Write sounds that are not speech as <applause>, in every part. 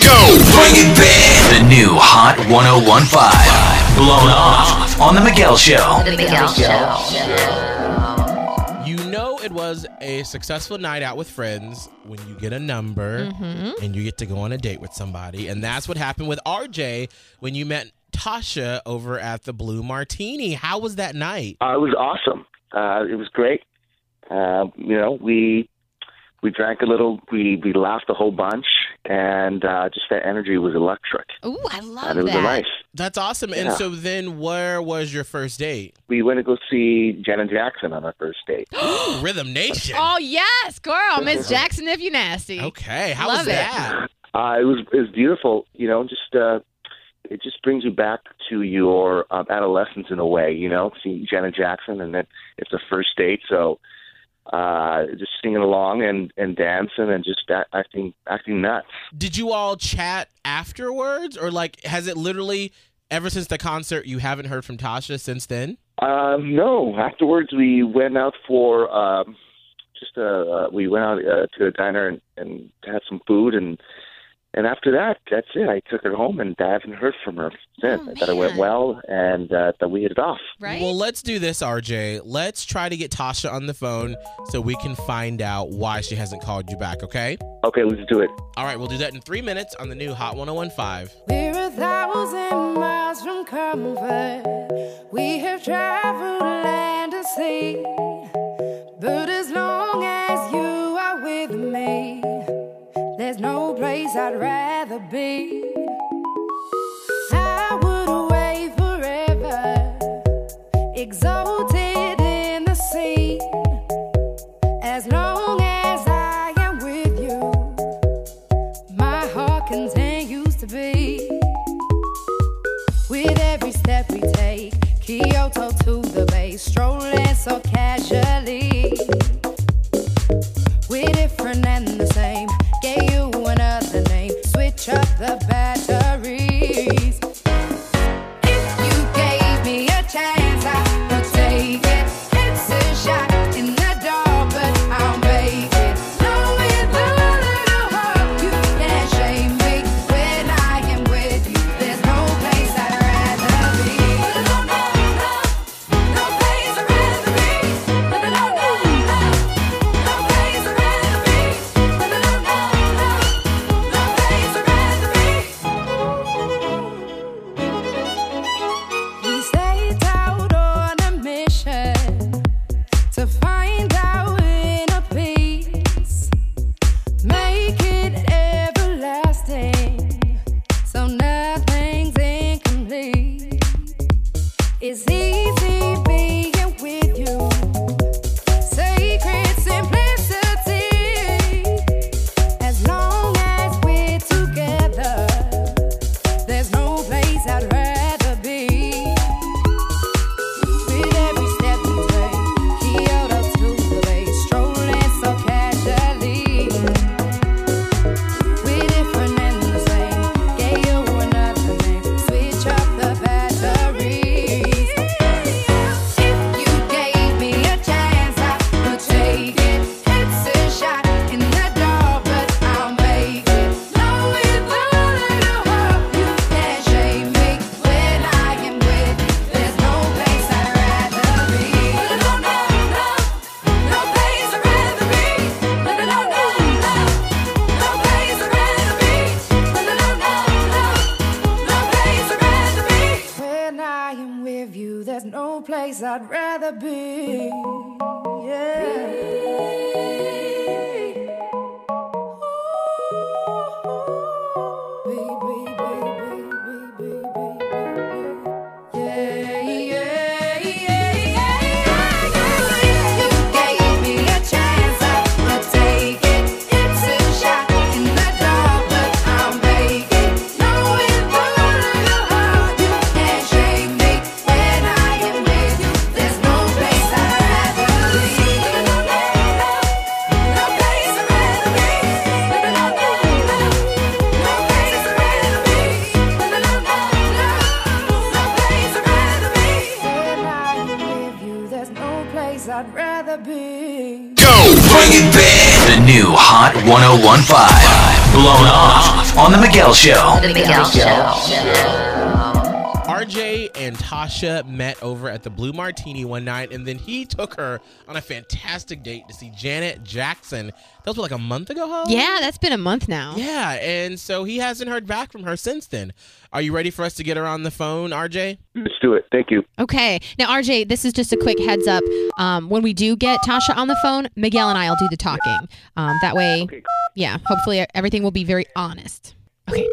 Go! Bring it back! The new Hot 1015. Blown off on The Miguel Show. The Miguel Show. You know it was a successful night out with friends when you get a number Mm-hmm. and you get to go on a date with somebody. And that's what happened with RJ when you met Tasha over at the Blue Martini. How was that night? Uh, it was awesome. Uh, it was great. Uh, you know, we we drank a little, we we laughed a whole bunch, and uh, just that energy was electric. Ooh, I love and it was that. nice. That's awesome. And so then where was your first date? We went to go see Janet Jackson on our first date. <gasps> Rhythm Nation. Oh yes, girl, Miss Jackson, if you nasty. Okay, how Love was it. that? Uh, it was it was beautiful. You know, just uh, it just brings you back to your um, adolescence in a way. You know, seeing Janet Jackson, and then it's a first date, so uh, just singing along and and dancing and just acting acting nuts. Did you all chat afterwards or like has it literally ever since the concert you haven't heard from Tasha since then? Um, no. Afterwards, we went out for um, just uh, uh, we went out uh, to a diner and, and had some food, and and after that, that's it. I took her home, and I haven't heard from her since. Oh, I thought it went well, and uh, that we hit it off. Right? Well, let's do this, RJ. Let's try to get Tasha on the phone so we can find out why she hasn't called you back, okay? Okay, let's do it. All right, we'll do that in three minutes on the new Hot 1015. We're a thousand miles from comfort. We have traveled I'd rather be. I would away forever, exalted place I'd rather be. Yeah. Rather be. Bring it back. The new Hot 1015. Blown off on The Miguel Show. The Miguel Show. RJ and Tasha met over at the Blue Martini one night, and then he took her on a fantastic date to see Janet Jackson. That was what, like a month ago, huh? Yeah, that's been a month now. Yeah, and so he hasn't heard back from her since then. Are you ready for us to get her on the phone, RJ? Let's do it. Thank you. Okay. Now, RJ, this is just a quick heads up. Um, when we do get Tasha on the phone, Miguel and I will do the talking. Um, that way, Okay. yeah, hopefully everything will be very honest. Okay.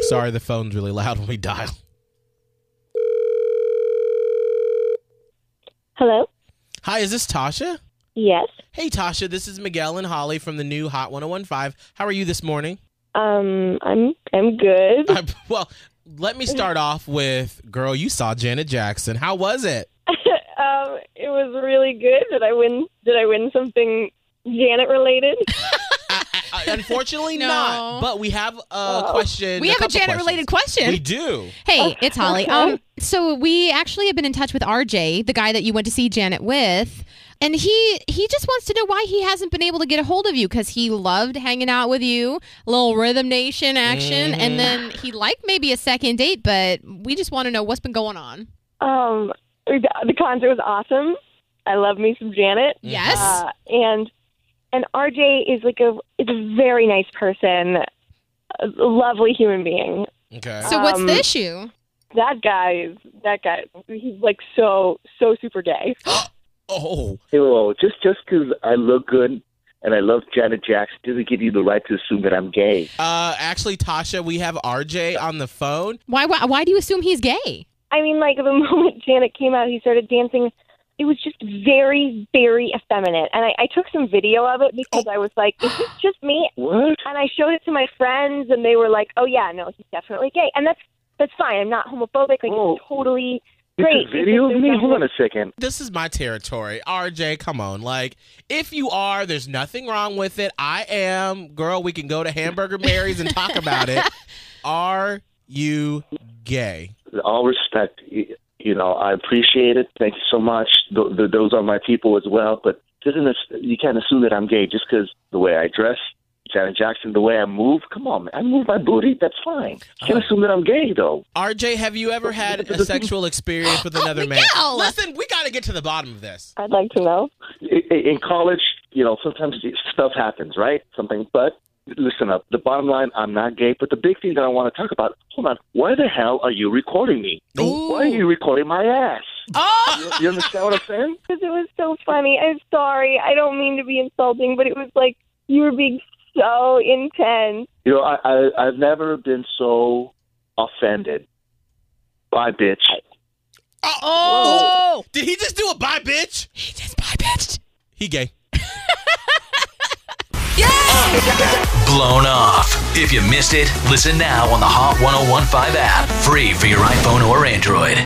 Sorry, the phone's really loud when we dial. Hello? Hi, is this Tasha? Yes. Hey, Tasha, this is Miguel and Holly from the new Hot 1015. How are you this morning? Um, I'm I'm good. I, well, let me start off with girl, you saw Janet Jackson. How was it? <laughs> um, it was really good. Did I win? Did I win something Janet related? <laughs> I, I, unfortunately, <laughs> No. not. But we have a question. We have a Janet related question. We do. Hey, it's Holly. okay. Um, so we actually have been in touch with RJ, the guy that you went to see Janet with, and he he just wants to know why he hasn't been able to get a hold of you because he loved hanging out with you, a little Rhythm Nation action, Mm-hmm. and then he liked maybe a second date, but we just want to know what's been going on. Um, the the concert was awesome. I love me some Janet. Yes. Uh, and and RJ is like a is a very nice person, a lovely human being. Okay. so what's um, the issue? That guy is that guy. He's like so so super gay. <gasps> oh, Hey, well, just just because I look good and I love Janet Jackson doesn't give you the right to assume that I'm gay. uh, actually, Tasha, we have RJ on the phone. Why, why why do you assume he's gay? I mean, like the <laughs> moment Janet came out, he started dancing. It was just very, very effeminate, and I, I took some video of it because I was like, "Is this <gasps> just me?" What? And I showed it to my friends, and they were like, "Oh yeah, no, he's definitely gay," and that's that's fine. I'm not homophobic. Like, Oh. it's totally This great. is video of me? just- Hold on a second. This is my territory. RJ, come on. Like, if you are, there's nothing wrong with it. I am. Girl, we can go to Hamburger Mary's and talk about it. <laughs> Are you gay? With all respect, y- you know, I appreciate it. Thank you so much. Th- th- those are my people as well. But doesn't this, you can't assume that I'm gay just because the way I dress, Janet Jackson, the way I move. Come on, man. I move my booty. That's fine. You can't uh-huh. assume that I'm gay, though. RJ, have you ever had a sexual experience with another man? Miguel! Listen, we got to get to the bottom of this. I'd like to know. I- I- In college, you know, sometimes stuff happens, right? Something, but listen up. The bottom line, I'm not gay. But the big thing that I want to talk about, hold on, why the hell are you recording me? Why are you recording my ass? Oh! You, you understand what I'm saying? <laughs> Because it was so funny. I'm sorry. I don't mean to be insulting, but it was like you were being so intense. You know, I, I I've never been so offended by bitch. Oh! Did he just do a bye, bitch? He just bye bitched. He gay. <laughs> <laughs> Blown off. If you missed it, listen now on the Hot 1015 app. Free for your iPhone or Android.